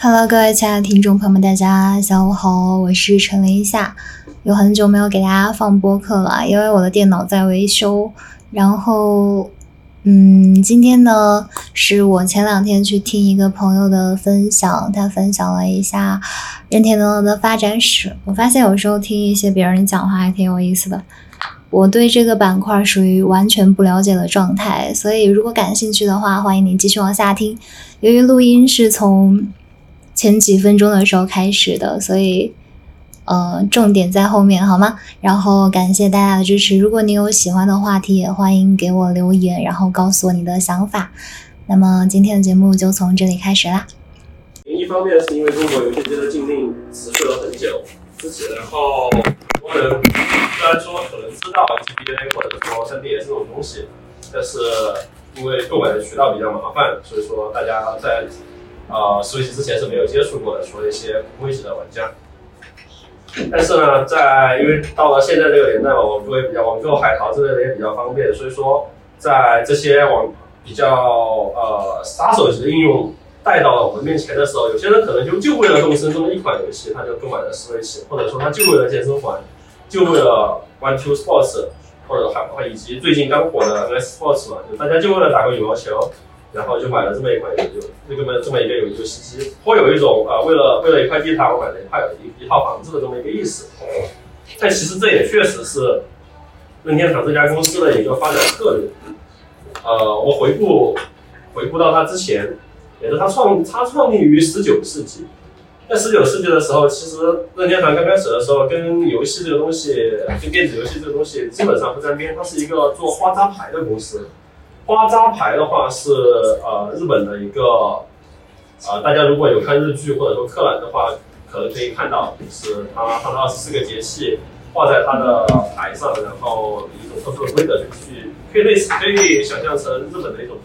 Hello，各位亲爱的听众朋友们，大家下午好，我是陈林夏。有很久没有给大家放播客了，因为我的电脑在维修。然后，嗯，今天呢，是我前两天去听一个朋友的分享，他分享了一下任天堂的发展史。我发现有时候听一些别人讲话还挺有意思的。我对这个板块属于完全不了解的状态，所以如果感兴趣的话，欢迎你继续往下听。由于录音是从前几分钟的时候开始的，所以，呃，重点在后面，好吗？然后感谢大家的支持。如果你有喜欢的话题，也欢迎给我留言，然后告诉我你的想法。那么今天的节目就从这里开始啦。一方面是因为中国游戏机的禁令持续了很久，之前，然后很多人虽然说可能知道 GBA 或者说 3DS 这种东西，但是因为购买的渠道比较麻烦，所以说大家在呃，Switch 之前是没有接触过的，除了一些不会级的玩家。但是呢，在因为到了现在这个年代嘛，网购也比较网购海淘之类的也比较方便，所以说在这些网比较呃杀手级的应用带到了我们面前的时候，有些人可能就就为了动森这么一款游戏，他就购买了 Switch，或者说他就为了健身环，就为了 One Two Sports，或者还以及最近刚火的 NS Sports 嘛，就大家就为了打个羽毛球。然后就买了这么一款游，那个这么一个游戏机，颇有一种啊，为了为了一块地毯，我买了一块一一套房子的这么一个意思。但其实这也确实是任天堂这家公司的一个发展策略。呃，我回顾回顾到它之前，也是它创它创立于十九世纪。在十九世纪的时候，其实任天堂刚开始的时候，跟游戏这个东西，跟电子游戏这个东西基本上不沾边，它是一个做花扎牌的公司。花扎牌的话是呃日本的一个，呃大家如果有看日剧或者说柯南的话，可能可以看到，是它它的二十四个节气画在它的牌上，然后一种特殊的规则去，可以类似可以想象成日本的一种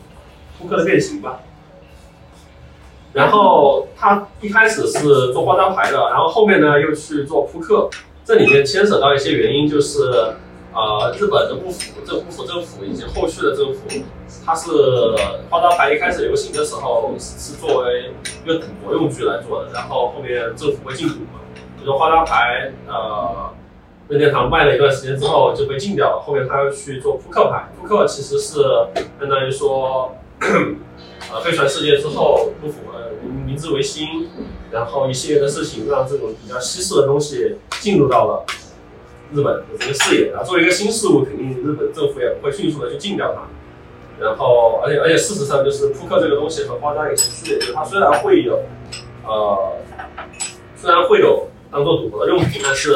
扑克的变形吧。然后他一开始是做花扎牌的，然后后面呢又去做扑克，这里面牵扯到一些原因就是。呃，日本的幕府这幕府政府以及后续的政府，它是花刀牌一开始流行的时候是作为一个赌博用具来做的，然后后面政府会禁赌嘛，比如花刀牌，呃，任天堂卖了一段时间之后就被禁掉了，后面他又去做扑克牌，扑克其实是相当于说，呃，飞船事件之后，幕府呃明治维新，然后一系列的事情让这种比较西式的东西进入到了。日本的这个视野啊，作为一个新事物，肯定日本政府也不会迅速的去禁掉它。然后，而且而且事实上，就是扑克这个东西和花扎有些区别，就是它虽然会有，呃，虽然会有当做赌博的用途，但是，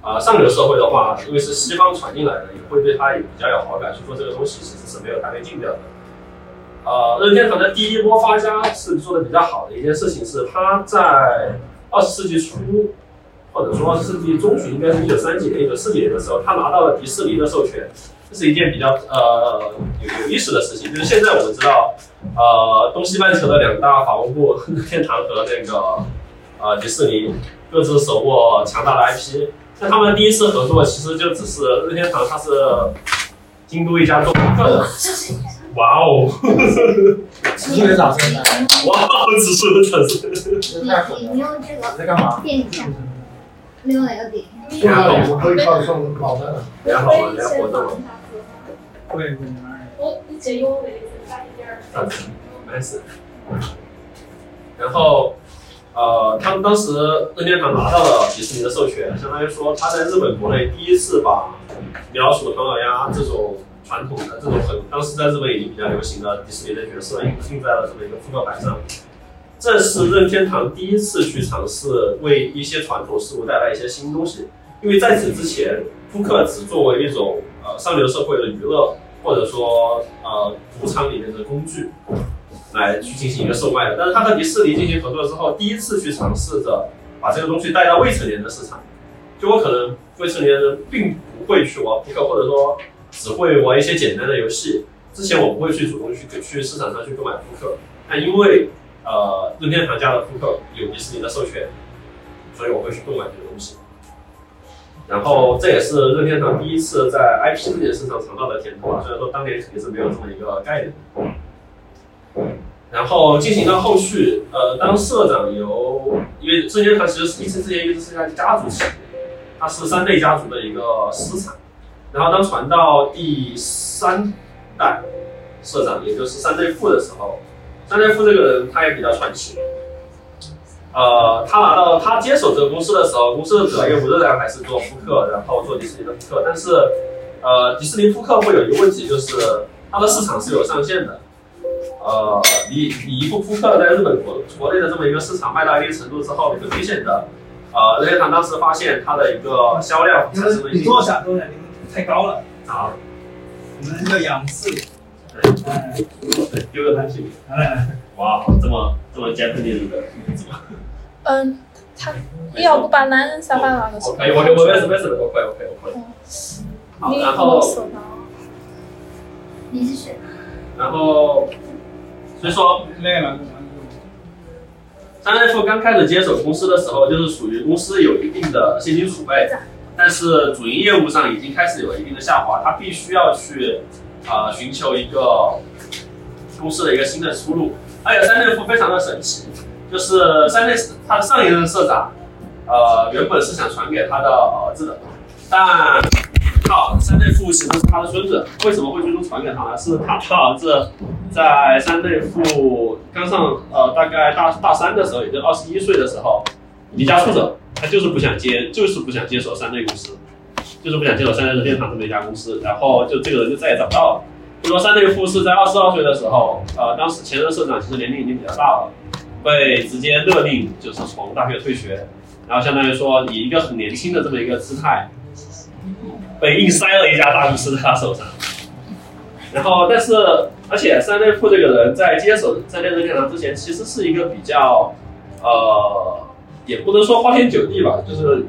啊，上流社会的话，因为是西方传进来的，也会对它也比较有好感，所以说这个东西其实是没有太被禁掉的。呃，任天堂的第一波发家是做的比较好的一件事情是，它在二十世纪初。或者说世纪中旬，应该是一九三几年、一九四几年的时候，他拿到了迪士尼的授权，这是一件比较呃有有意思的事情。就是现在我们知道，呃，东西半球的两大法务部，天堂和那个呃迪士尼，各自手握强大的 IP。那他们第一次合作，其实就只是任天堂，它是京都一家做。哇哦！指数的掌声！哇，指数的掌声！你你用这个在干嘛？没有哪个点。我可以告诉老的。良好了，良活动了。对。我一直用的大一点儿。没事。然后，呃，他们当时任天堂拿到了迪士尼的授权，相当于说他在日本国内第一次把鸟鼠唐老鸭这种传统的、这种很当时在日本已经比较流行的迪士尼的角色印印在了这么一个扑克牌上。这是任天堂第一次去尝试为一些传统事物带来一些新东西，因为在此之前，扑克只作为一种呃上流社会的娱乐，或者说呃赌场里面的工具，来去进行一个售卖的。但是他和迪士尼进行合作之后，第一次去尝试着把这个东西带到未成年的市场。就我可能未成年人并不会去玩扑克，或者说只会玩一些简单的游戏。之前我不会去主动去去市场上去购买扑克，但因为呃，任天堂家的扑克有迪士尼的授权，所以我会去购买这个东西。然后这也是任天堂第一次在 IP 这件事上尝到的甜头啊，虽然说当年肯定是没有这么一个概念。然后进行到后续，呃，当社长由，因为任天堂其实是一直之前一直是一家家族企业，它是三内家族的一个私产。然后当传到第三代社长，也就是三内富的时候，三内富这个人他也比较传奇。呃，他拿到他接手这个公司的时候，公司的主要业务仍然还是做复刻，然后做迪士尼的复刻。但是，呃，迪士尼复刻会有一个问题，就是它的市场是有上限的。呃，你你一部复刻在日本国国内的这么一个市场卖到一定程度之后，你很明显的，呃，任天堂当时发现它的一个销量产生了一你定坐下，坐下，你太高了，好，我们要仰视。对，丢个弹性。哎，哇，这么这么 Japanese 的，嗯，他你要不把男人沙发拿过去？我可以，我我没事没事，我可以我可以我可以。好，然后。你是谁？然后，所以说那个男，张大夫刚开始接手公司的时候，就是属于公司有一定的现金储备，但是主营业务上已经开始有一定的下滑，他必须要去、呃寻求一个公司的一个新的出路。而且三内富非常的神奇，就是三内他的上一任社长，呃，原本是想传给他的儿子的，但靠三内富其实是他的孙子，为什么会最终传给他呢？是他他儿子在三内富刚上呃大概大大三的时候，也就二十一岁的时候离家出走，他就是不想接，就是不想接手三内公司，就是不想接手三内任天堂这么一家公司，然后就这个人就再也找不到了。就说三内富是在二十二岁的时候，呃，当时前任社长其实年龄已经比较大了，被直接勒令就是从大学退学，然后相当于说以一个很年轻的这么一个姿态，被硬塞了一家大公司在他手上。然后，但是而且三内富这个人在接手在任天堂之前，其实是一个比较呃，也不能说花天酒地吧，就是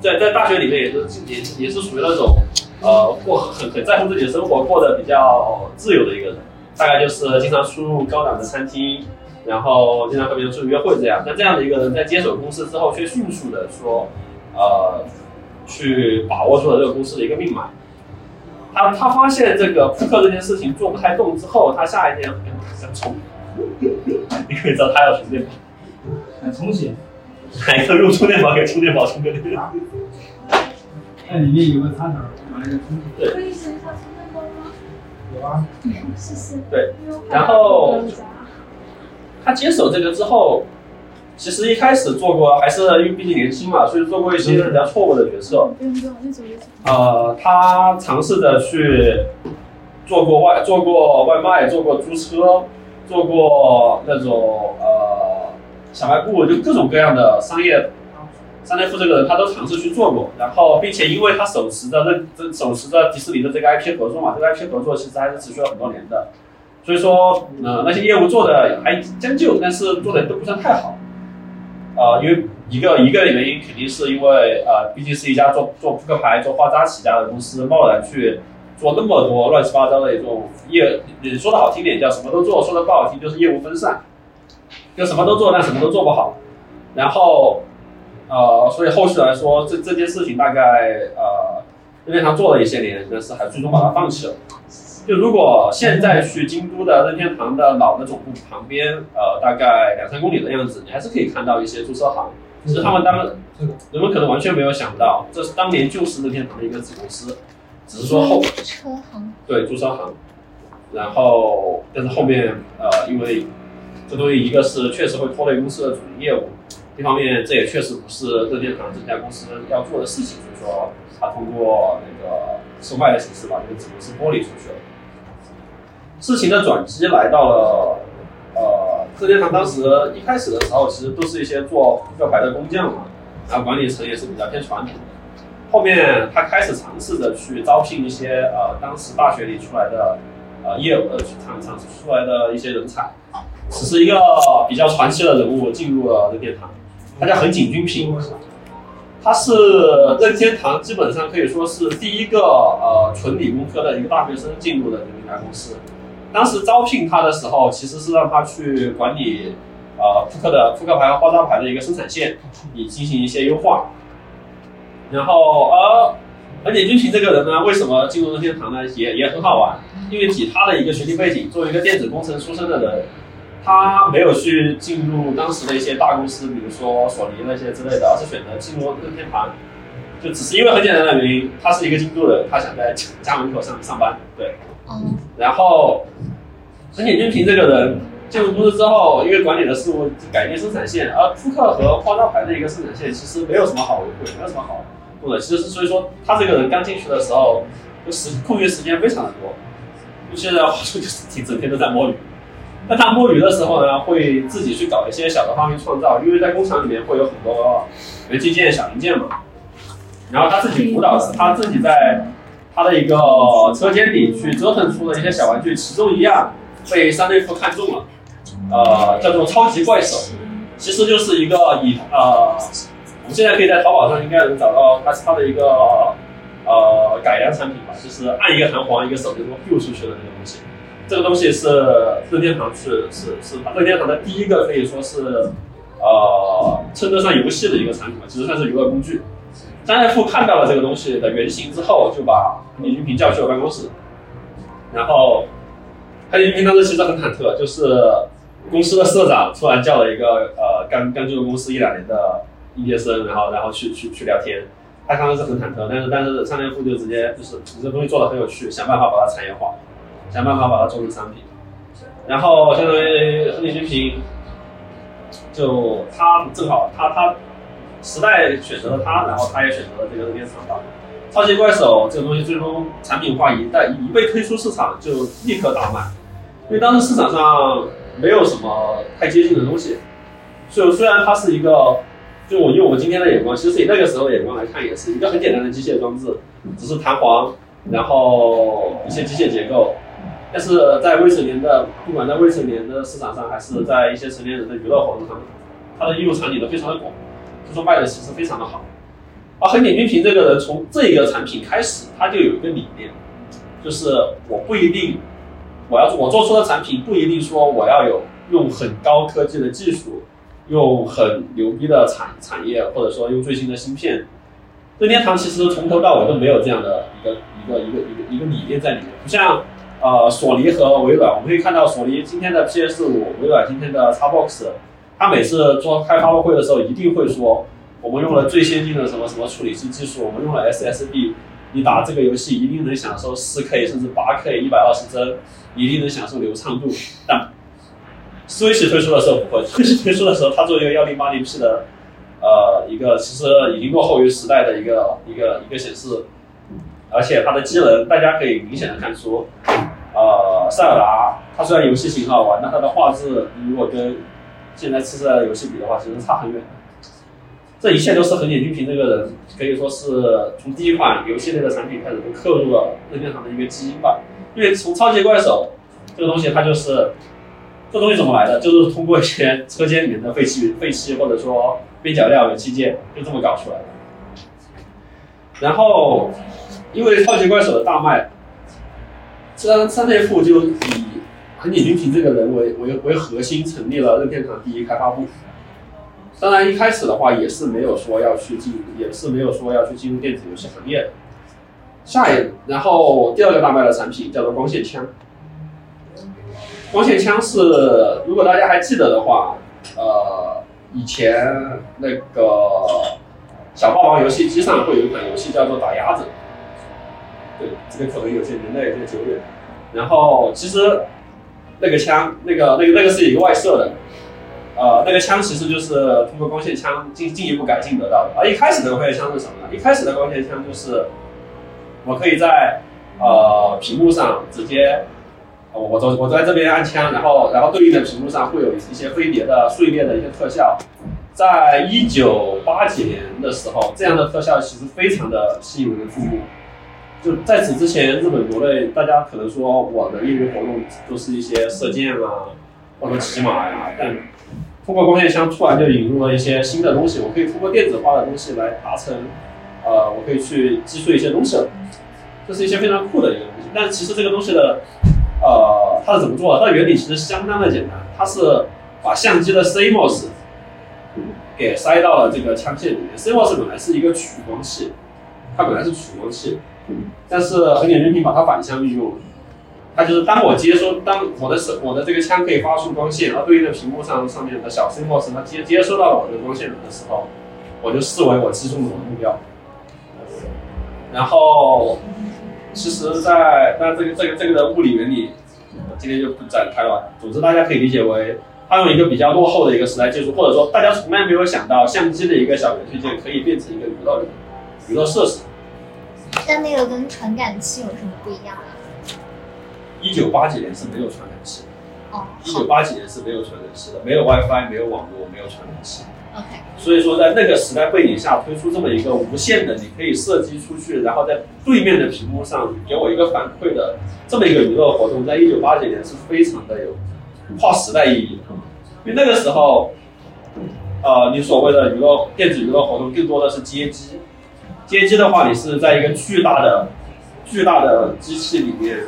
在在大学里面也是也也是属于那种呃过很很在乎自己的生活，过得比较自由的一个人，大概就是经常出入高档的餐厅，然后经常和别人出去约会这样。那这样的一个人在接手公司之后，却迅速的说呃去把握住了这个公司的一个命脉。他他发现这个扑克这件事情做不太动之后，他下一件想冲，你可以知道他要充电宝，哎，重写。买一个用充电宝给充电宝充个电。那里面有个插头，拿一个充电。可以省下充电宝吗？有啊。谢谢。对，然后他接手这个之后，其实一开始做过，还是因为毕竟年轻嘛，所以做过一些比较错误的角色。呃，他尝试着去做过外做过外卖，做过租车，做过那种呃小卖部，就各种各样的商业。三内富这个人他都尝试去做过，然后并且因为他手持着那这手持着迪士尼的这个 IP 合作嘛，这个 IP 合作其实还是持续了很多年的，所以说呃那些业务做的还将就，但是做的都不算太好。呃，因为一个一个原因肯定是因为呃，毕竟是一家做做扑克牌、做花扎起家的公司，贸然去做那么多乱七八糟的一种业，你说的好听点叫什么都做，说的不好听就是业务分散，就什么都做，但什么都做不好。然后呃，所以后续来说，这这件事情大概呃，任天堂做了一些年，但是还最终把它放弃了。就如果现在去京都的任天堂的老的总部旁边，呃，大概两三公里的样子，你还是可以看到一些租车行。其实他们当这个人们可能完全没有想到，这是当年就是任天堂的一个子公司，只是说后车行，对租车行，然后但是后面呃，因为这东西一个是确实会拖累公司的主营业务，一方面这也确实不是任天堂这家公司要做的事情，所以说他通过那个售卖的形式把这个子公司剥离出去了。事情的转机来到了，呃，任天堂当时一开始的时候，其实都是一些做扑克牌的工匠嘛，然后管理层也是比较偏传统的。后面他开始尝试着去招聘一些呃当时大学里出来的呃业务呃尝尝试出来的一些人才，只是一个比较传奇的人物进入了任天堂，他叫横井军平，他是任天堂基本上可以说是第一个呃纯理工科的一个大学生进入的这么一家公司。当时招聘他的时候，其实是让他去管理呃扑克的扑克牌和花扎牌的一个生产线，以进行一些优化。然后呃，而且军平这个人呢，为什么进入任天堂呢？也也很好玩，因为以他的一个学历背景，作为一个电子工程出身的人，他没有去进入当时的一些大公司，比如说索尼那些之类的，而是选择进入任天堂，就只是因为很简单的原因，他是一个京都人，他想在家门口上上班，对。哦，然后横井军平这个人进入公司之后，因为管理的事务改变生产线，而扑克和花招牌的一个生产线其实没有什么好维护，没有什么好做的。其实所以说他这个人刚进去的时候，就时空余时间非常的多。就现在好处就是挺整天都在摸鱼。那他摸鱼的时候呢，会自己去搞一些小的发明创造，因为在工厂里面会有很多元器件、小零件嘛。然后他自己辅导的，他自己在他的一个车间里去折腾出了一些小玩具，其中一样被三内夫看中了，呃，叫做超级怪手，其实就是一个以呃，我们现在可以在淘宝上应该能找到它是它的一个呃改良产品吧，就是按一个弹簧，一个手就能飞出去的那个东西。这个东西是任天堂是是是任天堂的第一个可以说是呃称得上游戏的一个产品吧，其实算是娱乐工具。张爱富看到了这个东西的原型之后，就把李云平叫去了办公室，然后李云平当时其实很忐忑，就是公司的社长突然叫了一个呃刚刚进入公司一两年的应届生，然后然后去去去聊天，他刚开始很忐忑，但是但是张爱富就直接就是你这东西做的很有趣，想办法把它产业化。想办法把它做成商品，然后相当于李云平，就他正好他他时代选择了他，然后他也选择了这个任天堂吧。超级怪手这个东西最终产品化一旦一被推出市场，就立刻大卖，因为当时市场上没有什么太接近的东西，就虽然它是一个，就我用我今天的眼光，其实以那个时候眼光来看，也是一个很简单的机械装置，只是弹簧，然后一些机械结构。但是在未成年的，不管在未成年的市场上，还是在一些成年人的娱乐活动上，它的应用场景都非常的广，就说卖的其实非常的好。而横井军平这个人从这个产品开始，他就有一个理念，就是我不一定我要我做出的产品不一定说我要有用很高科技的技术，用很牛逼的产产业，或者说用最新的芯片。任天堂其实从头到尾都没有这样的一个一个一个一个一个理念在里面，不像。呃，索尼和微软，我们可以看到索尼今天的 PS 五，微软今天的 Xbox，它每次做开发布会的时候，一定会说，我们用了最先进的什么什么处理器技术，我们用了 SSD，你打这个游戏一定能享受 4K 甚至 8K 一百二十帧，一定能享受流畅度。但 Switch 推出的时候不会，Switch 推出的时候，它做一个幺零八零 P 的，呃，一个其实已经落后于时代的一个一个一个显示。而且它的机能，大家可以明显的看出，呃，塞尔达它虽然游戏型好玩，但它的画质如果跟现在次世代的游戏比的话，其实差很远。这一切都是横井军平这个人可以说是从第一款游戏类的产品开始就刻入了任天堂的一个基因吧。因为从超级怪手这个东西，它就是这东西怎么来的？就是通过一些车间里面的废弃废弃或者说边角料元器件，就这么搞出来的。然后。因为超级怪手的大卖，三三内富就以横井军平这个人为为为核心成立了任天堂第一开发部。当然一开始的话也是没有说要去进，也是没有说要去进入电子游戏行业的。下一，然后第二个大卖的产品叫做光线枪。光线枪是，如果大家还记得的话，呃，以前那个小霸王游戏机上会有一款游戏叫做打鸭子。对，这个可能有些年代有些久远。然后其实那个枪，那个那个那个是一个外设的，呃，那个枪其实就是通过光线枪进进一步改进得到的。而一开始的光线枪是什么呢？一开始的光线枪就是我可以在呃屏幕上直接，我我我在这边按枪，然后然后对应的屏幕上会有一些飞碟的碎裂的一些特效。在一九八几年的时候，这样的特效其实非常的吸引人注目。就在此之前，日本国内大家可能说我的业余活动都是一些射箭啊，或者骑马呀。但通过光线枪突然就引入了一些新的东西，我可以通过电子化的东西来达成，呃，我可以去击碎一些东西了，这是一些非常酷的一个东西。但其实这个东西的，呃，它是怎么做的？它的原理其实相当的简单，它是把相机的 CMOS 给塞到了这个枪械里面。CMOS 本来是一个取光器，它本来是取光器。但是横井军平把它反向运用，它就是当我接收，当我的手我的这个枪可以发出光线，然后对应的屏幕上上面的小 CMOS 它接接收到了我的光线的时候，我就视为我击中了我的目标。然后，其实在，那这个这个这个的物理原理，我今天就不展开了。总之，大家可以理解为，它用一个比较落后的一个时代技术，或者说大家从来没有想到，相机的一个小元器件可以变成一个娱乐娱乐设施。但那个跟传感器有什么不一样啊？一九八几年是没有传感器的，哦，一九八几年是没有传感器的，没有 WiFi，没有网络，没有传感器。OK，所以说，在那个时代背景下推出这么一个无线的，你可以射击出去，然后在对面的屏幕上给我一个反馈的这么一个娱乐活动，在一九八几年是非常的有跨时代意义的。因为那个时候，呃，你所谓的娱乐电子娱乐活动更多的是街机，街机的话，你是在一个巨大的巨大的机器里面，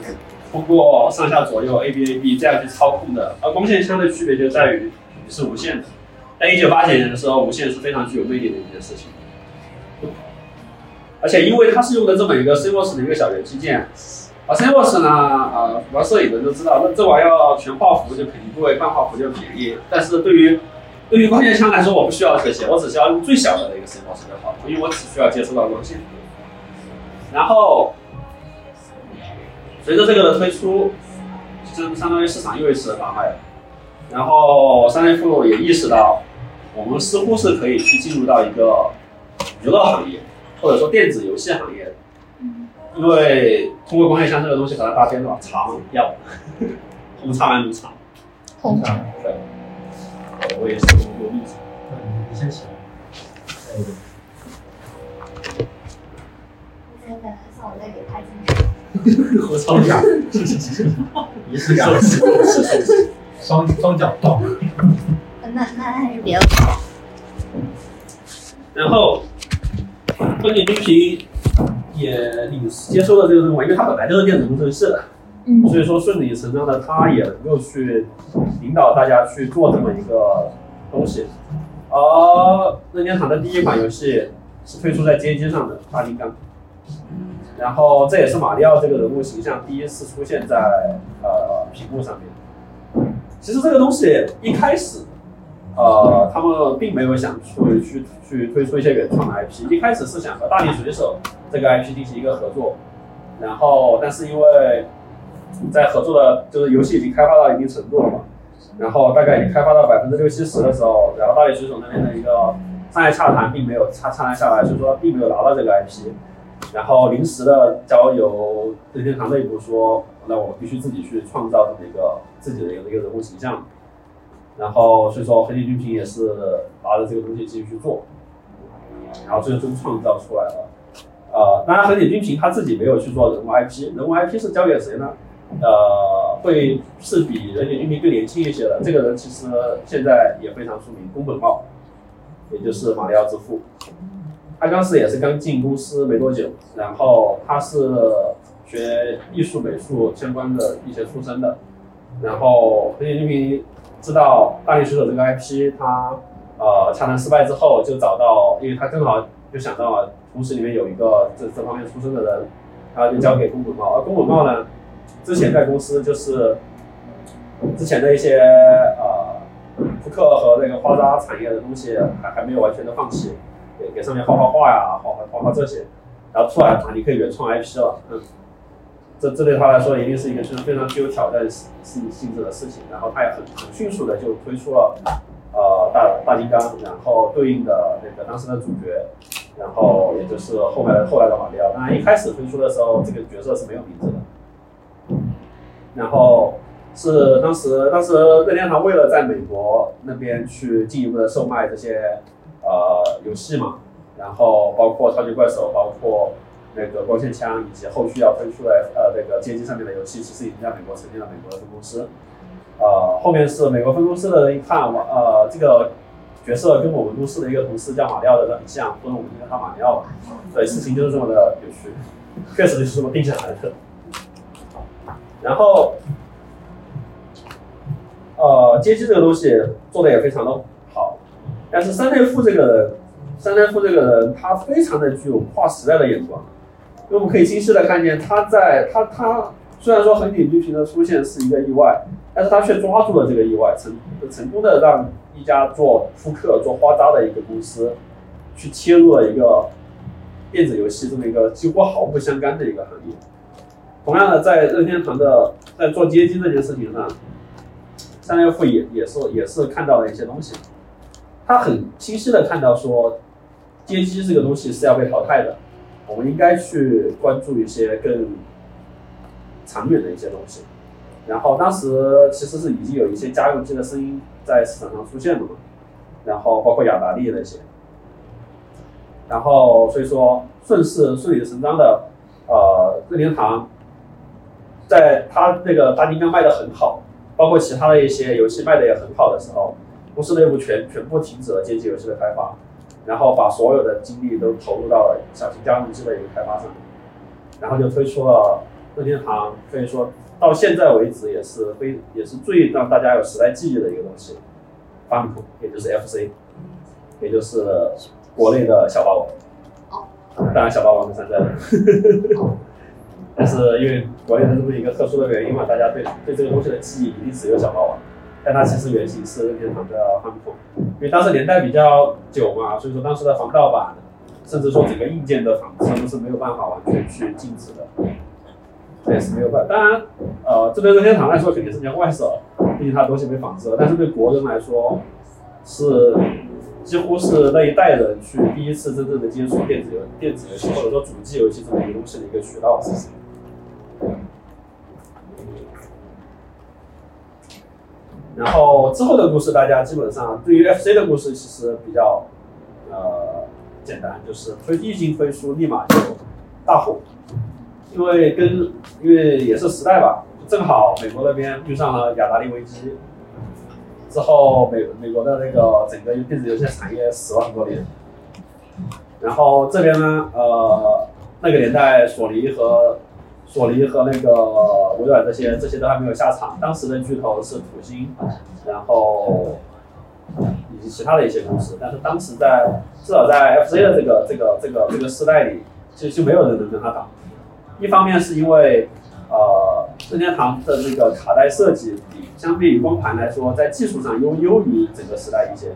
通过上下左右 A B A B 这样去操控的，而光线枪的区别就在于你是无线的。在一九八几年的时候，无线是非常具有魅力的一件事情，而且因为它是用的这么一个 CMOS 的一个小元器件，而 CMOS 呢，啊，玩摄影的都知道，那这玩意儿全画幅就肯定贵，半画幅就便宜。但是对于对于光线枪来说，我不需要这些，我只需要用最小的那个 CMOS 就好，因为我只需要接触到光线。然后随着这个的推出，就相当于市场又一次的发卖了。然后三联富也意识到，我们似乎是可以去进入到一个娱乐行业，或者说电子游戏行业，因为通过光线枪这个东西把它搭边了，长要红长蓝绿长，红对，我也是有绿长。你先起来。之前本来像我在给拍进去，合操一下，仪式感，双双脚动。那那还是别了。然后关键军平也领接收了这个任务，因为他本来就是电子工程师的，所以说顺理成章的他也能够去引导大家去做这么一个东西。而任天堂的第一款游戏是推出在街机上的《大金刚》，然后这也是马里奥这个人物形象第一次出现在呃屏幕上面。其实这个东西一开始，呃，他们并没有想去去去推出一些原创的 IP，一开始是想和大力水手这个 IP 进行一个合作，然后但是因为在合作的，就是游戏已经开发到一定程度了嘛，然后大概已经开发到百分之六七十的时候，然后大力水手那边的一个商业洽谈并没有洽洽谈下来，所以说并没有拿到这个 IP，然后临时的交由任天堂内部说，那我必须自己去创造这么一个自己的一个一个人物形象，然后所以说黑井军平也是拿着这个东西继续去做，然后最终创造出来了。呃，当然横井军平他自己没有去做人物 IP，人物 IP 是交给谁呢？呃，会是比横井军平更年轻一些的。这个人其实现在也非常出名，宫本茂，也就是马里奥之父。他当时也是刚进公司没多久，然后他是学艺术美术相关的一些出身的，然后横井军平知道大力水手这个 IP，他呃洽谈失败之后就找到，因为他正好就想到了公司里面有一个这这方面出身的人，然后就交给宫本茂，而宫本茂呢，之前在公司就是之前的一些呃扑克和那个花扎产业的东西还还没有完全的放弃，给给上面画画画呀，画画画画这些，然后出来啊你可以原创 IP 了，嗯，这这对他来说一定是一个非常非常具有挑战性性质的事情，然后他也很很迅速的就推出了呃大大金刚，然后对应的那个当时的主角，然后也就是后来后来的马里奥。当然一开始推出的时候，这个角色是没有名字的，然后是当时当时任天堂为了在美国那边去进一步的售卖这些呃游戏嘛，然后包括超级怪兽，包括那个光线枪，以及后续要推出的呃那个街机上面的游戏，其实已经在美国成立了美国的分公司。呃，后面是美国分公司的人一看，我呃这个角色跟我们公司的一个同事叫马里奥的人很像，所以我们叫他马里奥。对，事情就是这么的有趣，确实就是这么定下来的。然后，呃，街机这个东西做的也非常的好，但是山内富这个人，山内富这个人他非常的具有跨时代的眼光，因为我们可以清晰的看见他在他他虽然说横井军平的出现是一个意外，但是他却抓住了这个意外，成成功的让一家做扑克、做花扎的一个公司，去切入了一个电子游戏这么一个几乎毫不相干的一个行业。同样的，在任天堂的在做街机这件事情上，三月富也也是也是看到了一些东西，他很清晰的看到说，街机这个东西是要被淘汰的，我们应该去关注一些更长远的一些东西。然后当时其实是已经有一些家用机的声音在市场上出现了嘛，然后包括雅达利那些，然后所以说顺势顺理成章的，呃，任天堂在它那个大金刚卖的很好，包括其他的一些游戏卖的也很好的时候，公司内部全全部停止了街机游戏的开发，然后把所有的精力都投入到了小型家用机的一个开发上，然后就推出了任天堂可以说到现在为止也是非也是最让大家有时代记忆的一个东西，发米通，也就是 FC，也就是国内的小霸王。当然，小霸王是山寨的。但是因为国内的这么一个特殊的原因嘛，大家对对这个东西的记忆一定只有小霸王，但它其实原型是任天堂的发米通，因为当时年代比较久嘛，所以说当时的防盗版，甚至说整个硬件的仿制都是没有办法完全去禁止的，这也是没有办法。当然，呃，这对任天堂来说肯定是件坏事，毕竟它东西被仿制了，但是对国人来说是。几乎是那一代人去第一次真正的接触电子游电子游戏或者说主机游戏这么一个东西的一个渠道。是然后之后的故事，大家基本上对于 FC 的故事其实比较呃简单，就是推一经推出立马就大火，因为跟因为也是时代吧，正好美国那边遇上了雅达利危机。之后，美美国的那个整个电子游戏产业死了很多年，然后这边呢，呃，那个年代索尼和索尼和那个微软这些这些都还没有下场，当时的巨头是土星，然后以及其他的一些公司，但是当时在至少在 FC 的这个这个这个这个时代里，就就没有人能跟他打，一方面是因为呃任天堂的那个卡带设计。相比于光盘来说，在技术上优优于整个时代一些。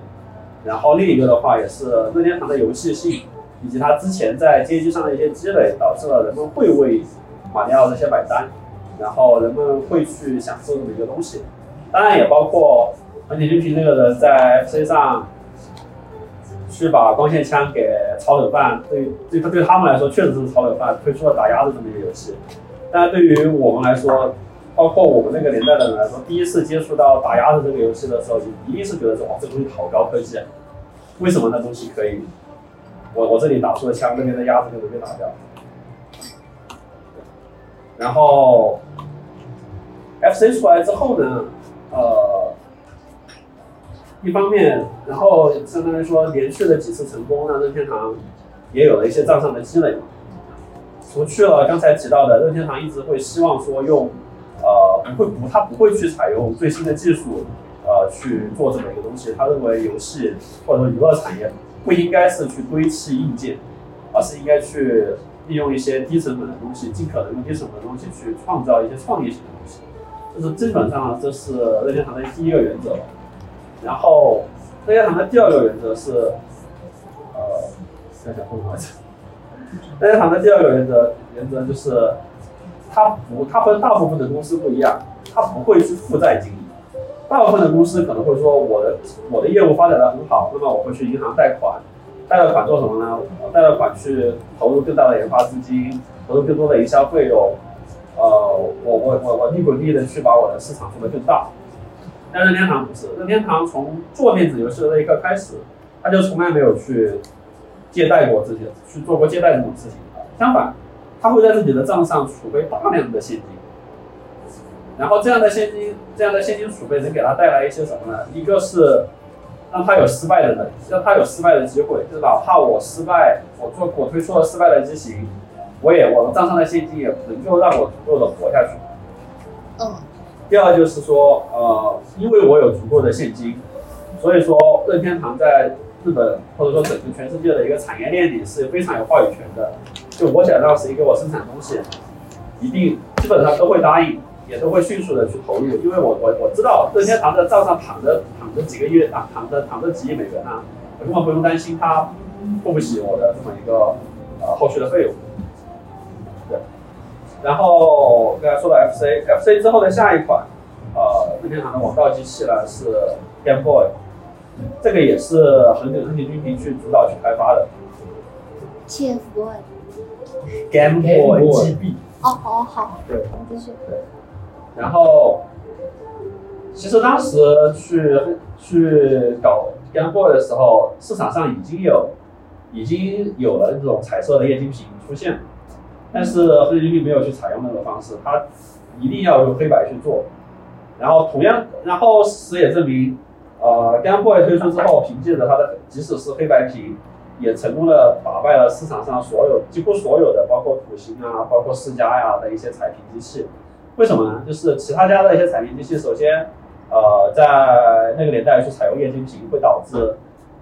然后另一个的话，也是任天堂的游戏性，以及它之前在街机上的一些积累，导致了人们会为马里奥这些买单，然后人们会去享受这么一个东西。当然也包括横井军平那个人在 FC 上去把光线枪给炒冷饭，对对对他们来说确实是炒冷饭，推出了打鸭子这么一个游戏。但是对于我们来说，包括我们那个年代的人来说，第一次接触到打鸭子这个游戏的时候，就一定是觉得说，哇，这东西好高科技！为什么那东西可以？我我这里打出了枪，那边的鸭子就能被打掉。然后，FC 出来之后呢，呃，一方面，然后相当于说连续的几次成功，让任天堂也有了一些账上的积累。除去了刚才提到的，任天堂一直会希望说用。呃，不会不，他不会去采用最新的技术，呃，去做这么一个东西。他认为游戏或者说娱乐产业不应该是去堆砌硬件，而是应该去利用一些低成本的东西，尽可能用低成本的东西去创造一些创意性的东西。这是基本上这是任天堂的第一个原则。然后任天堂的第二个原则是，呃，想想说什么来着？任天堂的第二个原则原则就是。它不，它和大部分的公司不一样，它不会去负债经营。大部分的公司可能会说，我的我的业务发展的很好，那么我会去银行贷款，贷了款做什么呢？贷了款去投入更大的研发资金，投入更多的营销费用，呃，我我我我利滚利的去把我的市场做得更大。但任天堂不是，任天堂从做电子游戏的那一刻开始，他就从来没有去借贷过自己，去做过借贷这种事情，相反。他会在自己的账上储备大量的现金，然后这样的现金，这样的现金储备能给他带来一些什么呢？一个是让他有失败的能，让他有失败的机会，就是哪怕我失败，我做我推出了失败的机型，我也我的账上的现金也能够让我足够的活下去。嗯。第二就是说，呃，因为我有足够的现金，所以说任天堂在日本或者说整个全世界的一个产业链里是非常有话语权的。就我想让谁给我生产东西，一定基本上都会答应，也都会迅速的去投入，因为我我我知道任天堂的账上躺着躺着几个月躺躺着躺着几亿美元啊，我根本不用担心他付不起我的这么一个呃后续的费用。对，然后刚才说到 FC，FC 之后的下一款，呃，任天堂的王道机器呢是 Game Boy，这个也是横井横井军平去主导去开发的 TFBOY。Game Boy GB。哦，好好，对，我继续。然后，其实当时去去搞 Game Boy 的时候，市场上已经有已经有了这种彩色的液晶屏出现，但是黑金并没有去采用那个方式，它一定要用黑白去做。然后同样，然后事实也证明，呃，Game Boy 推出之后，凭借着它的即使是黑白屏，也成功的打败了市场上所有几乎所有的，包括土星啊，包括世嘉呀的一些彩屏机器。为什么呢？就是其他家的一些彩屏机器，首先，呃，在那个年代去采用液晶屏，会导致，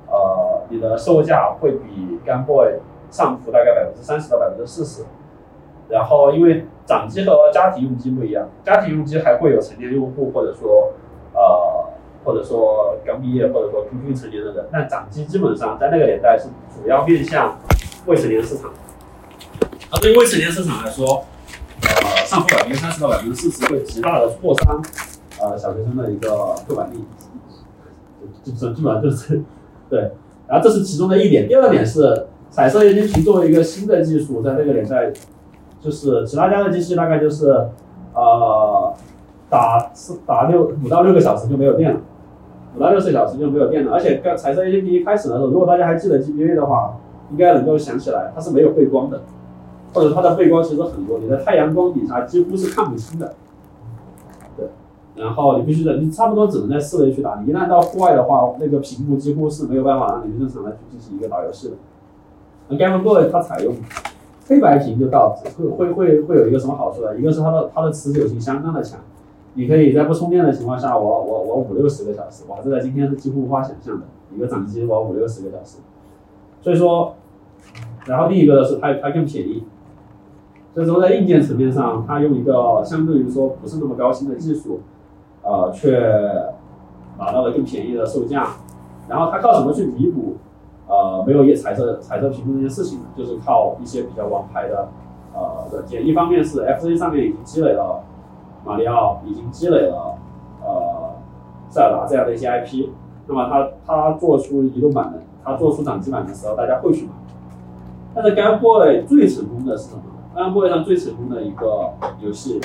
呃，你的售价会比 Game Boy 上浮大概百分之三十到百分之四十。然后，因为掌机和家庭用机不一样，家庭用机还会有成年用户，或者说，呃，或者说刚毕业，或者说平均成年的人，但掌机基本上在那个年代是主要面向未成年市场。而对于未成年市场来说，呃，上浮百分之三十到百分之四十会极大的挫伤，呃，小学生的一个购买力，就就基本上就是 对。然后这是其中的一点，第二点是彩色液晶屏作为一个新的技术，在那个年代，就是其他家的机器大概就是呃打四打六五到六个小时就没有电了，五到六个小时就没有电了。而且刚彩色液晶屏一开始的时候，如果大家还记得 GBA 的话，应该能够想起来它是没有背光的。或者它的背光其实很弱，你在太阳光底下几乎是看不清的。然后你必须得，你差不多只能在室内去打，你一旦到户外的话，那个屏幕几乎是没有办法让你正常的去进行一个打游戏的。那 Game Boy 它采用黑白屏就到会会会会有一个什么好处呢？一个是它的它的持久性相当的强，你可以在不充电的情况下，我我我五六十个小时，哇，这在今天是几乎无法想象的，一个掌机我五六十个小时。所以说，然后另一个是它它更便宜。所以说，在硬件层面上，它用一个相对于说不是那么高新的技术，呃，却拿到了更便宜的售价。然后它靠什么去弥补呃没有液彩色彩色屏幕这件事情呢？就是靠一些比较王牌的呃软件。一方面是 FC 上面已经积累了马里奥，已经积累了呃塞尔达这样的一些 IP，那么它它做出移动版的，它做出掌机版的时候，大家会去买。但是 Game Boy 最成功的是什么？Game Boy 上最成功的一个游戏，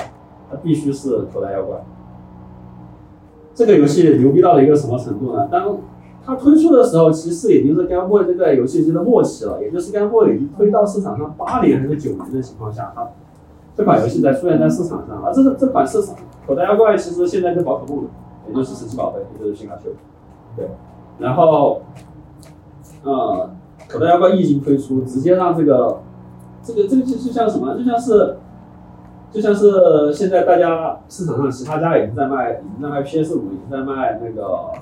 它必须是口袋妖怪。这个游戏牛逼到了一个什么程度呢？当它推出的时候，其实已经是 Game Boy 这个游戏机的末期了，也就是 Game Boy 已经推到市场上八年还是九年的情况下，它这款游戏才出现在市场上。而这个这款市场口袋妖怪其实现在是宝可梦，也就是神奇宝贝，也就是皮卡丘，对。然后，呃，口袋妖怪一经推出，直接让这个这个这个就就像什么？就像是就像是现在大家市场上其他家已经在卖，已经在卖 PS 五，已经在卖那个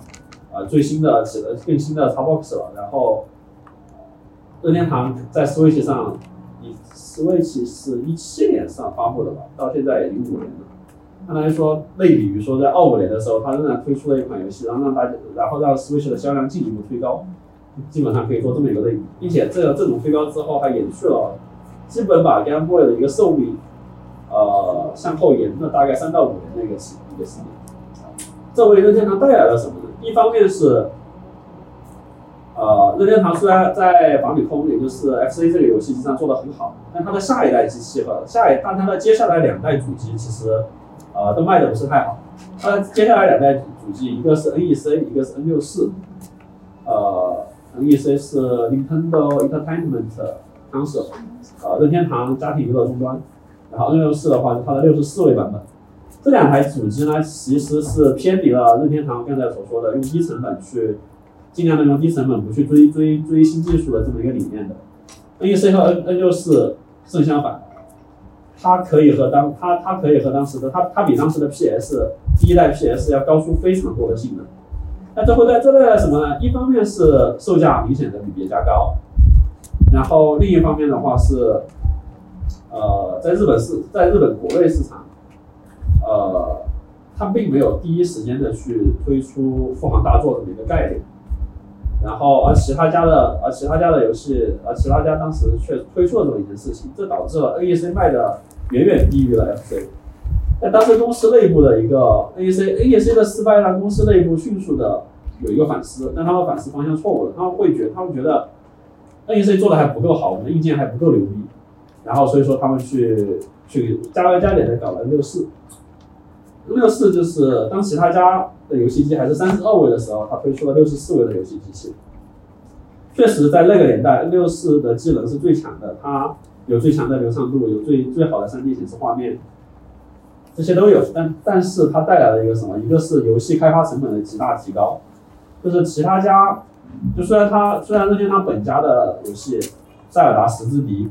呃最新的、呃更新的 Xbox 了。然后任天堂在 Switch 上，以 Switch 是一七年上发布的吧，到现在已经五年了。相当于说，类比于说在二五年的时候，它仍然推出了一款游戏，然后让大家，然后让 Switch 的销量进一步推高，基本上可以做这么一个类比，并且这个这种推高之后，还延续了，基本把 Game Boy 的一个寿命，呃，向后延了大概三到五年的一个时一个时间。这为任天堂带来了什么呢？一方面是，呃，任天堂虽然在法米通，也就是 FC 这个游戏机上做得很好，但它的下一代机器和下一，但它的接下来两代主机其实，呃，都卖的不是太好。它接下来两代主机，一个是 NEC，一个是 N 六四，呃，NEC 是 Nintendo Entertainment Console，呃，任天堂家庭娱乐终端，然后 N 六四的话是它的六十四位版本。这两台主机呢，其实是偏离了任天堂刚才所说的用低成本去，尽量的用低成本不去追追追新技术的这么一个理念的。NEC 和 N N 六四正相反，它可以和当它它可以和当时的它它比当时的 PS 第一代 PS 要高出非常多的性能。那这会在这带来什么呢？一方面是售价明显的比别家高，然后另一方面的话是，呃，在日本市，在日本国内市场，呃，它并没有第一时间的去推出富航大作这么一个概念。然后，而其他家的，而其他家的游戏，而其他家当时却推出了这么一件事情，这导致了 NEC 卖的远远低于了 FC。在当时公司内部的一个 NEC NEC 的失败让公司内部迅速的有一个反思，但他们反思方向错误了，他们会觉他们觉得 NEC 做的还不够好，我们的硬件还不够牛逼，然后所以说他们去去加班加点的搞了六四。六四就是当其他家的游戏机还是三十二位的时候，它推出了六十四位的游戏机器。确实，在那个年代，N 六四的技能是最强的，它有最强的流畅度，有最最好的 3D 显示画面，这些都有。但但是它带来了一个什么？一个是游戏开发成本的极大提高，就是其他家，就虽然它虽然任天堂本家的游戏《塞尔达十之敌》，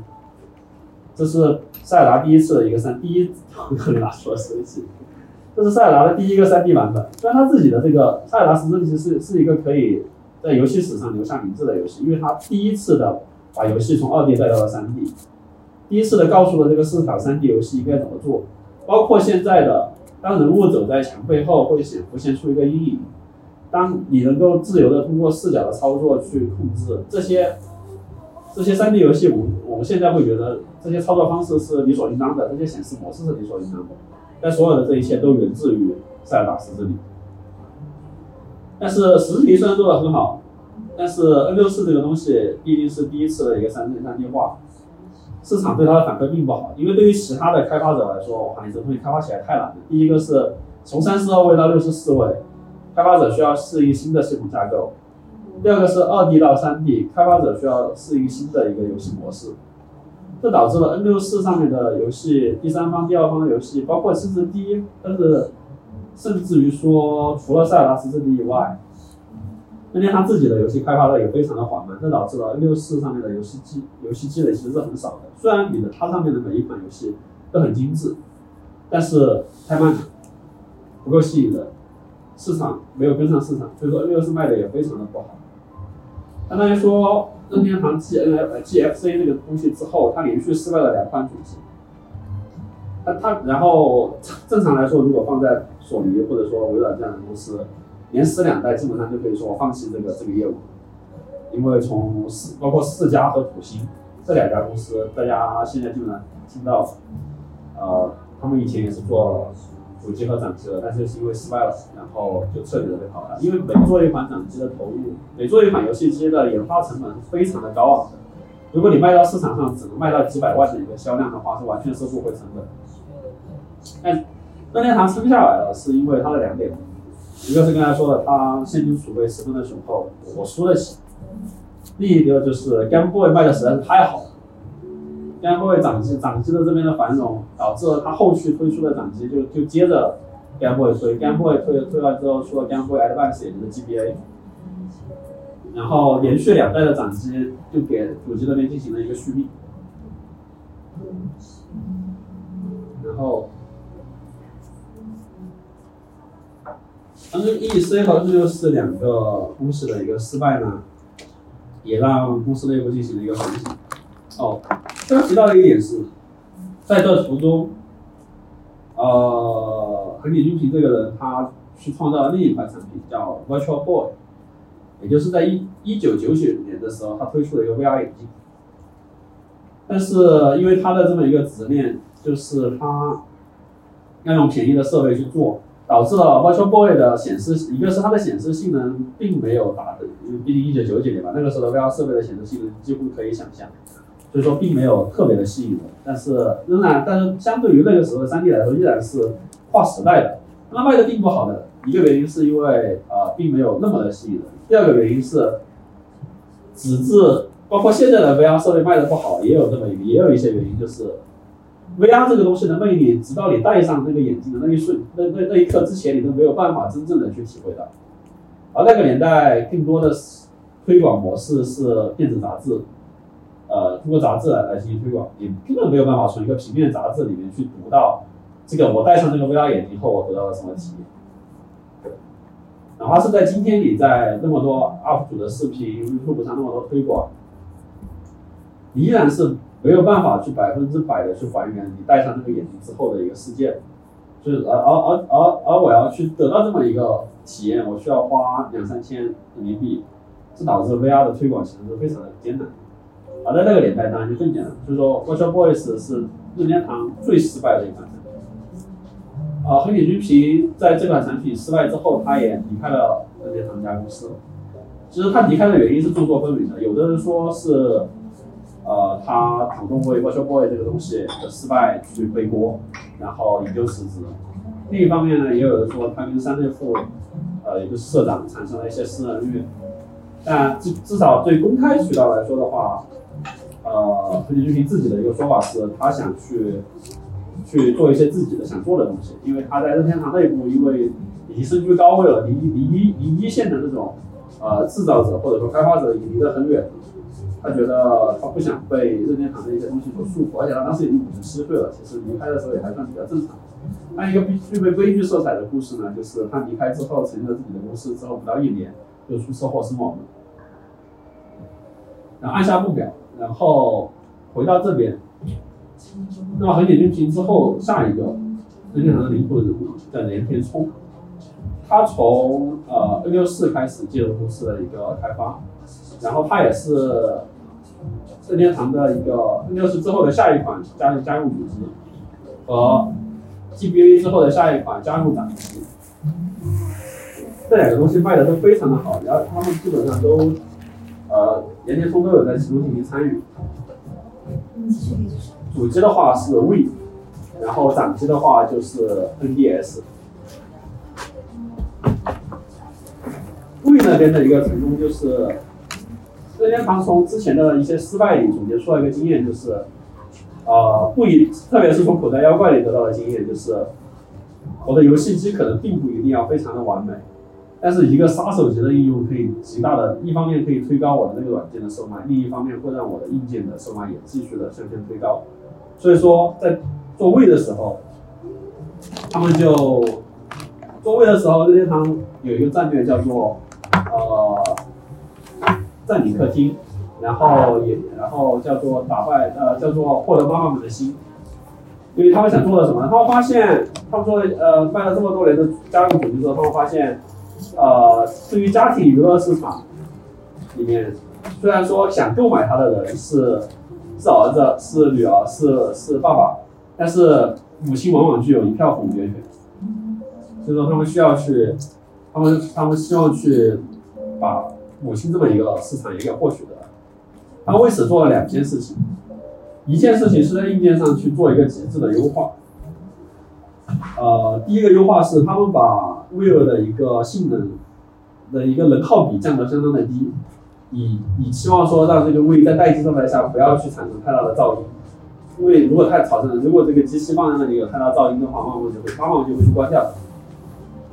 这是塞尔达第一次的一个三第一，我可能拿出了手机。这是塞尔达的第一个 3D 版本，虽然它自己的这个塞尔达十之敌是是一个可以在游戏史上留下名字的游戏，因为它第一次的把游戏从 2D 带到了 3D，第一次的告诉了这个市场 3D 游戏应该怎么做，包括现在的当人物走在墙背后会显浮现出一个阴影，当你能够自由的通过视角的操作去控制这些这些 3D 游戏，我我们现在会觉得这些操作方式是理所应当的，这些显示模式是理所应当的。但所有的这一切都源自于塞尔达十之敌。但是十之敌虽然做的很好，但是 N 六四这个东西毕竟是第一次的一个三 D 三 D 化，市场对它的反馈并不好。因为对于其他的开发者来说，哇，你这东西开发起来太难了。第一个是从三十二位到六十四位，开发者需要适应新的系统架构；第二个是二 D 到三 D，开发者需要适应新的一个游戏模式。这导致了 N 六四上面的游戏，第三方、第二方的游戏，包括甚至第一，但是甚至于说，除了塞尔达十之敌以外，任天堂自己的游戏开发的也非常的缓慢，这导致了 N 六四上面的游戏机游戏积累其实是很少的。虽然你的它上面的每一款游戏都很精致，但是太慢了，不够吸引人，市场没有跟上市场，所以说 N 六四卖的也非常的不好。相当于说。任天堂继 N F G F C 这个东西之后，它连续失败了两款主机。它它然后正常来说，如果放在索尼或者说微软这样的公司，连失两代基本上就可以说放弃这个这个业务，因为从四包括四家和土星这两家公司，大家现在基本上听到，呃，他们以前也是做。主机和掌机了，但是是因为失败了，然后就彻底的被淘汰。因为每做一款掌机的投入，每做一款游戏机的研发成本非常的高昂的。如果你卖到市场上只能卖到几百万的一个销量的话，是完全收不回成本。但任天堂撑下来了，是因为它的两点，一个是刚才说的，它现金储备十分的雄厚，我输得起；另一个就是 Game Boy 卖的实在是太好了。Game Boy 掌机掌机的这边的繁荣，导致了它后续推出的掌机就就接着 Game Boy 推，Game Boy 推推完之后出了 Game Boy Advance，也就是 GBA，然后连续两代的掌机就给主机那边进行了一个续命，然后，NEC 和 N 六四两个公司的一个失败呢，也让公司内部进行了一个反省。哦，刚提到的一点是，在这途中，呃，横井军平这个人他去创造了另一款产品，叫 Virtual Boy，也就是在一一九九九年的时候，他推出了一个 VR 眼镜。但是因为他的这么一个执念，就是他要用便宜的设备去做，导致了 Virtual Boy 的显示，一个是它的显示性能并没有达，因为毕竟一九九九年吧，那个时候的 VR 设备的显示性能几乎可以想象。所以说并没有特别的吸引人，但是仍然，但是相对于那个时候的三 D 来说，依然是跨时代的。那卖的并不好的一个原因是因为呃并没有那么的吸引人，第二个原因是，纸质包括现在的 VR 设备卖的不好，也有这么，也有一些原因，就是 VR 这个东西的魅力，直到你戴上那个眼镜的那一瞬，那那那一刻之前，你都没有办法真正的去体会到。而那个年代更多的推广模式是电子杂志。呃，通过杂志来来进行推广，你根本没有办法从一个平面杂志里面去读到这个我戴上这个 VR 眼镜后我得到了什么体验。哪怕是在今天，你在那么多 UP 主的视频、YouTube 上那么多推广，依然是没有办法去百分之百的去还原你戴上那个眼镜之后的一个世界。就是而而而而而我要去得到这么一个体验，我需要花两三千人民币，这导致 VR 的推广其实是非常的艰难。在那个年代当然就更简单，就是说 Virtual Boys 是任天堂最失败的一款产品。啊，横井军平在这款产品失败之后，他也离开了任天堂这家公司。其实他离开的原因是众说纷纭的，有的人说是，呃，他主动为 Virtual Boy 这个东西的失败去背锅，然后引咎辞职。另一方面呢，也有人说他跟山内富，呃，也就是社长产生了一些私人恩怨。但至至少对公开渠道来说的话，呃，横井军平自己的一个说法是，他想去去做一些自己的想做的东西，因为他在任天堂内部，因为已经身居高位了，离离一离一线的那种呃制造者或者说开发者已经离得很远。他觉得他不想被任天堂的一些东西所束缚，而且他当时已经五十七岁了，其实离开的时候也还算比较正常。那一个具具备悲剧色彩的故事呢，就是他离开之后成立了自己的公司，之后不到一年就出车祸身亡了。然后按下不表，然后回到这边。那么横井军平之后，下一个任天堂的灵魂人物叫连田聪，他从呃 N 六四开始介入公司的一个开发，然后他也是任天堂的一个 N 六四之后的下一款加入加入组织和 GBA 之后的下一款加入掌机，这两个东西卖的都非常的好，然后他们基本上都呃连田聪都有在其中进行参与。主机的话是 Wii，然后掌机的话就是 NDS。Wii 那边的一个成功就是，任天堂从之前的一些失败里总结出来一个经验，就是，呃，不一，特别是从口袋妖怪里得到的经验，就是我的游戏机可能并不一定要非常的完美，但是一个杀手级的应用可以极大的，一方面可以推高我的那个软件的售卖，另一方面会让我的硬件的售卖也继续的向前推高。所以说，在做位的时候，他们就做位的时候，任天堂有一个战略叫做呃占领客厅，然后也然后叫做打败呃叫做获得妈妈们的心。因为他们想做的什么？他们发现，他们说呃卖了这么多年的家用主机之后，他们发现，呃，对于家庭娱乐市场里面，虽然说想购买它的人是是儿子、是女儿、是是爸爸，但是母亲往往具有一票否决权，所以说他们需要去，他们他们希望去把母亲这么一个市场也给获取的。他们为此做了两件事情，一件事情是在硬件上去做一个极致的优化。呃，第一个优化是他们把 Wii 的一个性能的一个能耗比降得相当的低，以以期望说让这个 Wii 在待机状态下不要去产生太大的噪音，因为如果太吵声了，如果这个机器放在那里有太大噪音的话，旺旺就会旺旺就会去关掉。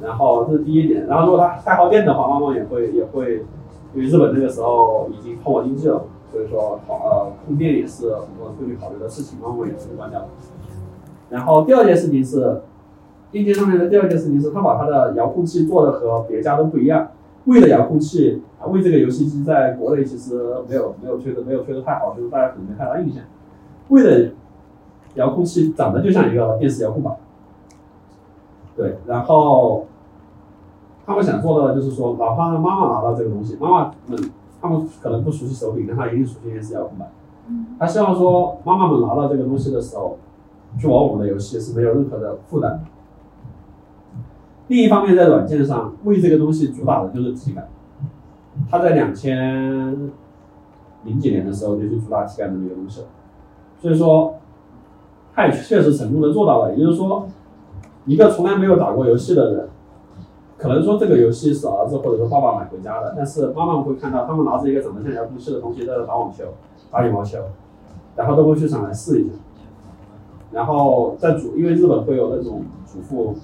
然后这是第一点，然后如果它太耗电的话，旺旺也会也会，因为日本那个时候已经通网经济了，所以说呃供电也是很多人会去考虑的事情，旺旺也是会关掉。然后第二件事情是，硬件上面的第二件事情是，他把他的遥控器做的和别家都不一样。为了遥控器啊，为这个游戏机在国内其实没有没有推的没有推的太好，就是大家可能没太大印象。为了遥控器长得就像一个电视遥控板，对，然后他们想做的就是说，哪怕妈妈拿到这个东西，妈妈们他们可能不熟悉手柄，但他一定熟悉电视遥控板。他希望说，妈妈们拿到这个东西的时候，去玩我们的游戏是没有任何的负担的。另一方面，在软件上，为这个东西主打的就是体感。它在两千零几年的时候就去主打体感的那个东西，所以说，它也确实成功的做到了。也就是说，一个从来没有打过游戏的人，可能说这个游戏是儿子或者说爸爸买回家的，但是妈妈会看到他们拿着一个长得像遥控器的东西在这打网球、打羽毛球，然后都会去上来试一下。然后在主，因为日本会有那种主妇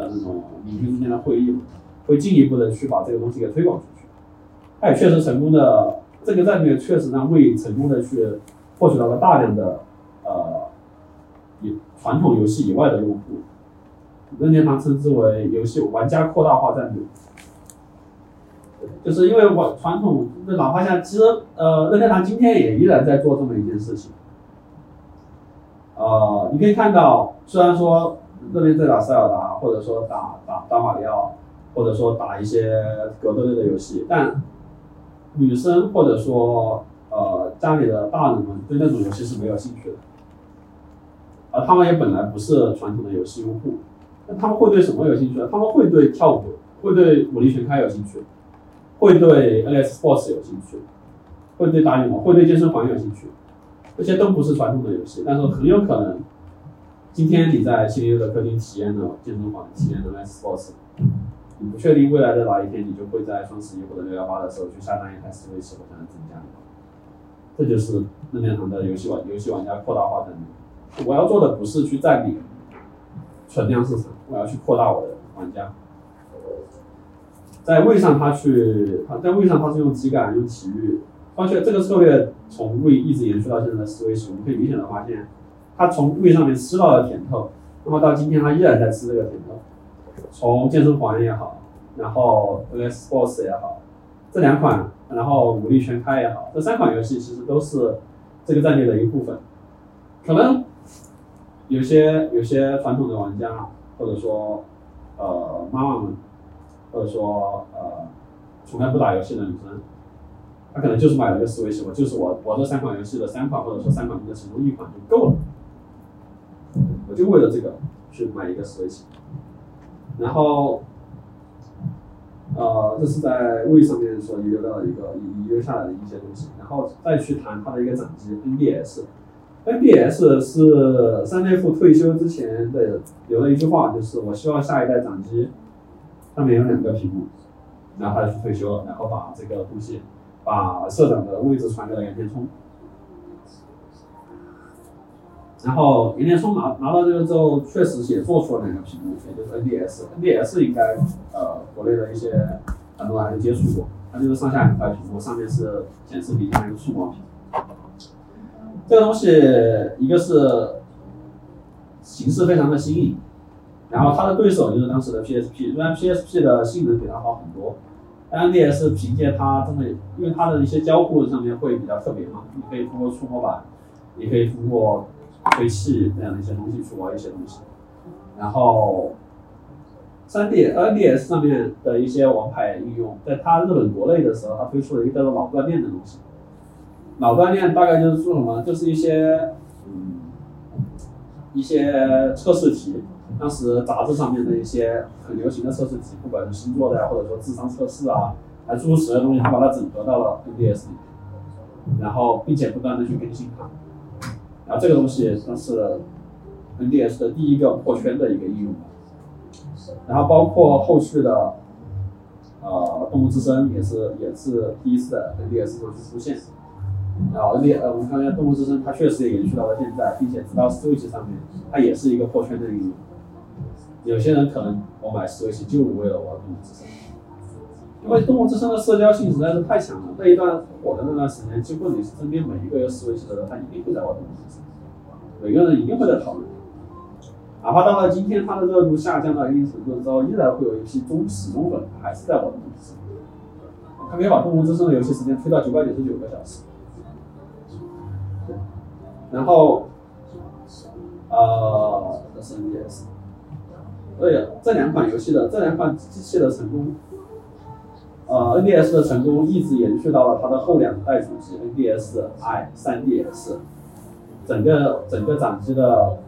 的那种邻居之间的会议，会进一步的去把这个东西给推广出去。它也确实成功的，这个战略确实让魏成功的去获取到了大量的呃，以传统游戏以外的用户。任天堂称之为游戏玩家扩大化战略。就是因为我传统，那哪怕像其实呃任天堂今天也依然在做这么一件事情。呃，你可以看到，虽然说那边在打塞尔达，或者说打打打马里奥，或者说打一些格斗类的游戏，但女生或者说呃家里的大人们对那种游戏是没有兴趣的，而他们也本来不是传统的游戏用户，那他们会对什么有兴趣呢？他们会对跳舞，会对武力全开有兴趣，会对 NS Sports 有兴趣，会对打羽毛，会对健身房有兴趣，这些都不是传统的游戏，但是很有可能，今天你在七零六的客厅体验了健身房，体验了 NS Sports。你不确定未来的哪一天，你就会在双十一或者六幺八的时候去下单一台 Switch 或者增加。这就是任天堂的游戏玩游戏玩家扩大化的能力。我要做的不是去占领存量市场，我要去扩大我的玩家。在位上，他去，他在位上他是用体感、用体育，而且这个策略从位一直延续到现在的 Switch，我们可以明显的发现，他从位上面吃到了甜头，那么到今天他依然在吃这个甜头。从健身环也好，然后 NS Sports 也好，这两款，然后武力全开也好，这三款游戏其实都是这个战略的一部分。可能有些有些传统的玩家，或者说呃妈妈们，或者说呃从来不打游戏的女生，她可能就是买了个 Switch，我就是我我这三款游戏的三款，或者说三款中的其中一款就够了，我就为了这个去买一个 Switch。然后，呃，这是在位上面所遗留的一个遗留下来的一些东西，然后再去谈它的一个掌机 NDS。NDS 是三内富退休之前的留了一句话，就是我希望下一代掌机上面有两个屏幕，然后他就退休了，然后把这个东西，把社长的位置传给了岩田聪。然后岩田聪拿拿到这个之后，确实也做出了两个屏幕，也就是 NDS。NDS 应该呃国内的一些很多人还是接触过，它就是上下两块屏幕，上面是显示屏加一个触摸屏。这个东西一个是形式非常的新颖，然后它的对手就是当时的 PSP，虽然 PSP 的性能比它好很多，但 NDS 凭借它这么，因为它的一些交互上面会比较特别嘛，你可以通过触摸板，你可以通过吹气这样的一些东西去玩一些东西，然后，三 D NDS 上面的一些王牌应用，在它日本国内的时候，它推出了一个叫做脑锻炼的东西。脑锻炼大概就是做什么？就是一些嗯一些测试题，当时杂志上面的一些很流行的测试题，不管是星座的呀，或者说智商测试啊，还诸如此类的东西，它把它整合到了 NDS 里面，然后并且不断的去更新它。然后这个东西也算是 NDS 的第一个破圈的一个应用吧，然后包括后续的呃动物之声也是也是第一次在 NDS 上出现，然后 N 呃我们看见动物之声它确实也延续到了现在，并且直到 Switch 上面它也是一个破圈的应用。有些人可能我买 Switch 就为了玩动物之声，因为动物之声的社交性实在是太强了。那一段火的那段时间，几乎你身边每一个有 Switch 的人，他一定会在玩动物之声，每个人一定会在讨论。哪怕到了今天，它的热度下降到一定程度之后，依然会有一批忠实忠粉还是在玩动物之声。他可以把动物之声的游戏时间推到九百九十九个小时。然后，呃，这是 NDS。对，这两款游戏的这两款机器的成功，呃，NDS 的成功一直延续到了它的后两代主机 NDS-i、3DS，整个整个掌机的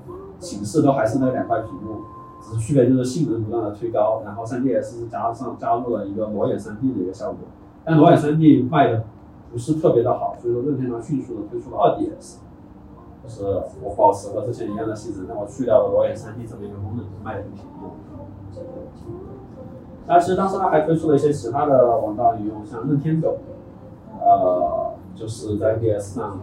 形式都还是那两块屏幕，只是区别就是性能不断的推高，然后 3DS 加上加入了一个裸眼 3D 的一个效果，但裸眼 3D 卖的不是特别的好，所以说任天堂迅速的推出了 2DS。就是我保持和之前一样的性能，但我去掉了裸眼 3D 这么一个功能，卖的更便宜。那其实当时它还推出了一些其他的王道应用，像任天狗，呃，就是在 DS 上，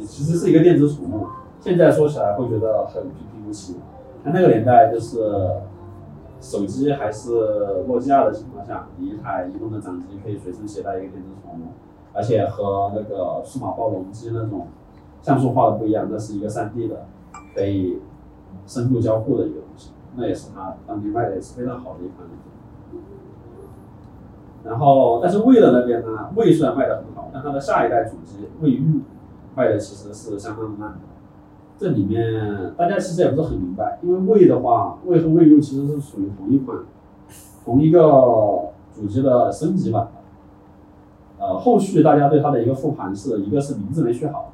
其实是一个电子宠物。现在说起来会觉得很平平无奇，在那个年代就是手机还是诺基亚的情况下，你一台移动的掌机可以随身携带一个电子宠物，而且和那个数码暴龙机那种。像素画的不一样，那是一个三 D 的，可以深度交互的一个东西，那也是它当年卖的也是非常好的一款。然后，但是魏的那边呢，魏虽然卖的很好，但它的下一代主机魏 U 卖的其实是相当慢的。这里面大家其实也不是很明白，因为魏的话，魏和魏 U 其实是属于同一款，同一个主机的升级版。呃，后续大家对它的一个复盘是一个是名字没取好，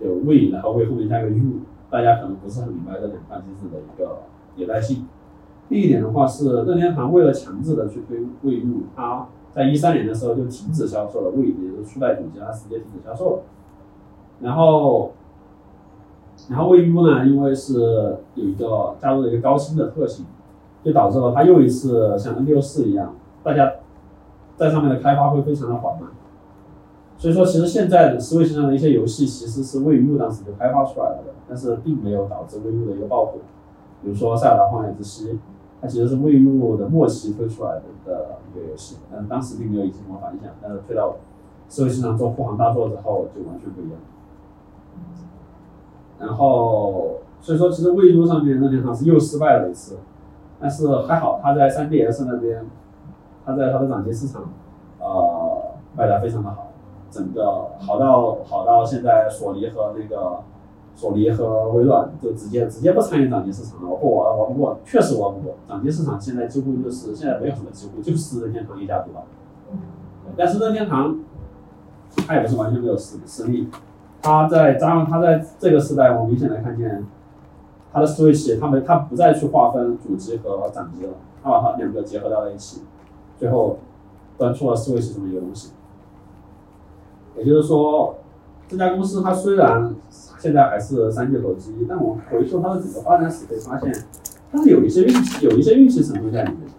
就魏，然后魏后面加个 U，大家可能不是很明白这两款机子的一个迭代性。另一点的话是任天堂为了强制的去推魏 U，它在一三年的时候就停止销售了魏，也就是初代主机，它直接停止销售了。然后，然后魏 U 呢，因为是有一个加入了一个高清的特性，就导致了它又一次像 N 六四一样，大家在上面的开发会非常的缓慢。所以说，其实现在的 Switch 上的一些游戏其实是魏 U 当时就开发出来了的，但是并没有导致魏 U 的一个爆火。比如说《塞尔达荒野之息》，它其实是魏 U 的末期推出来的的一个游戏，但是当时并没有引起什么反响，但是推到 Switch 上做护航大作之后，就完全不一样。然后，所以说其实魏 U 上面任天堂是又失败了一次，但是还好，它在 3DS 那边，它在它的掌机市场，呃，卖的非常的好，整个好到好到现在索尼和那个索尼和微软就直接直接不参与掌机市场了，我不玩玩不过，确实玩不过，掌机市场现在几乎就是现在没有什么几乎就是任天堂一家独大，但是任天堂，它也不是完全没有实实力。它在加上它在这个时代，我明显的看见，它的 Switch 它没它不再去划分主机和掌机了，它把它两个结合到了一起，最后端出了 Switch 这么一个东西。也就是说，这家公司它虽然现在还是三巨头之一，但我回溯它的整个发展史，可以发现，它是有一些运气有一些运气成分在里面的。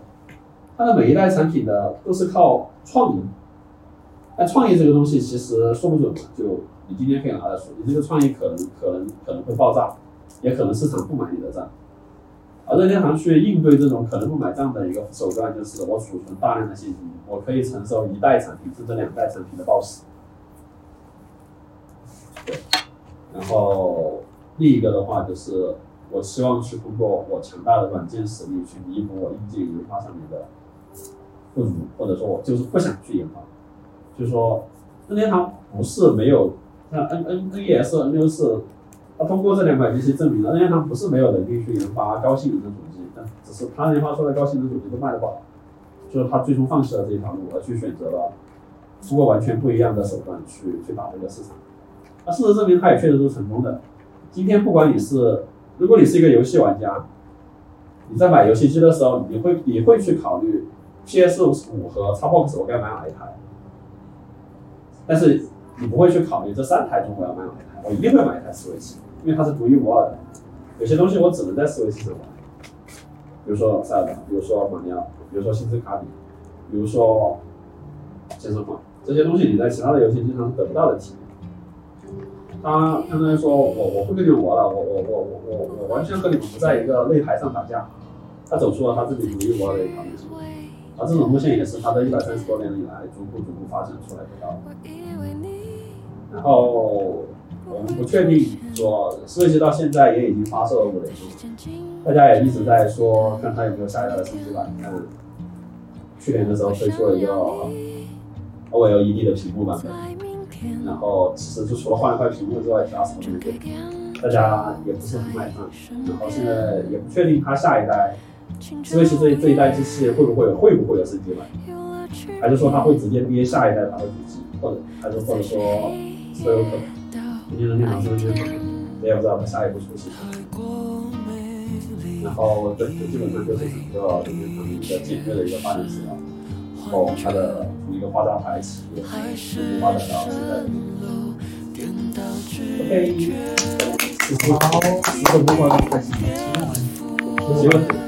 它的每一代产品的都是靠创意，但创意这个东西其实说不准嘛，就。你今天可以拿来说，你这个创意可能可能可能会爆炸，也可能市场不买你的账。而任天堂去应对这种可能不买账的一个手段，就是我储存大量的现金，我可以承受一代产品甚至两代产品的暴死。对，然后另一个的话就是，我希望去通过我强大的软件实力去弥补我硬件研发上面的不足，或者说我就是不想去研发。就说，任天堂不是没有。像 N N N E S N 六四，它通过这两款机器证明了任天堂不是没有能力去研发高性能的主机，但只是它研发出来高性能主机都卖不好，所以它最终放弃了这一条路，而去选择了通过完全不一样的手段去去打这个市场。那事实证明，它也确实是成功的。今天不管你是，如果你是一个游戏玩家，你在买游戏机的时候，你会你会去考虑 P S 五和 Xbox 我该买哪一台，但是。你不会去考虑这三台中我要买哪一台，我一定会买一台 Switch，因为它是独一无二的。有些东西我只能在 Switch 上玩，比如说塞尔达，比如说马里奥，比如说星之卡比，比如说健身环，这些东西你在其他的游戏机上是得不到的体验。他相当于说我我不跟你玩了，我我我我我我完全和你们不在一个擂台上打架。他走出了他自己独一无二的一条路线，而这种路线也是他的一百三十多年以来逐步逐步发展出来的道路。然后我们不确定说，设计到现在也已经发售了五年多，大家也一直在说看他有没有下一代的升级版。看去年的时候推出了一个 OLED 的屏幕版本，然后其实就除了换了块屏幕之外，其他什么都没变，大家也不是很买账。然后现在也不确定它下一代，Switch 这这一代机器会不会会不会有升级版，还是说它会直接憋下一代它的主机，或者还是或者说。都有可能，今天的电脑是不是？我也不知道它下一步出现。然后对，基本上就是整个任天堂的一个简略的一个发展史了。然后它的从一个化妆牌企业，逐步发展到现在的。OK，好，如果如果开心，没问题。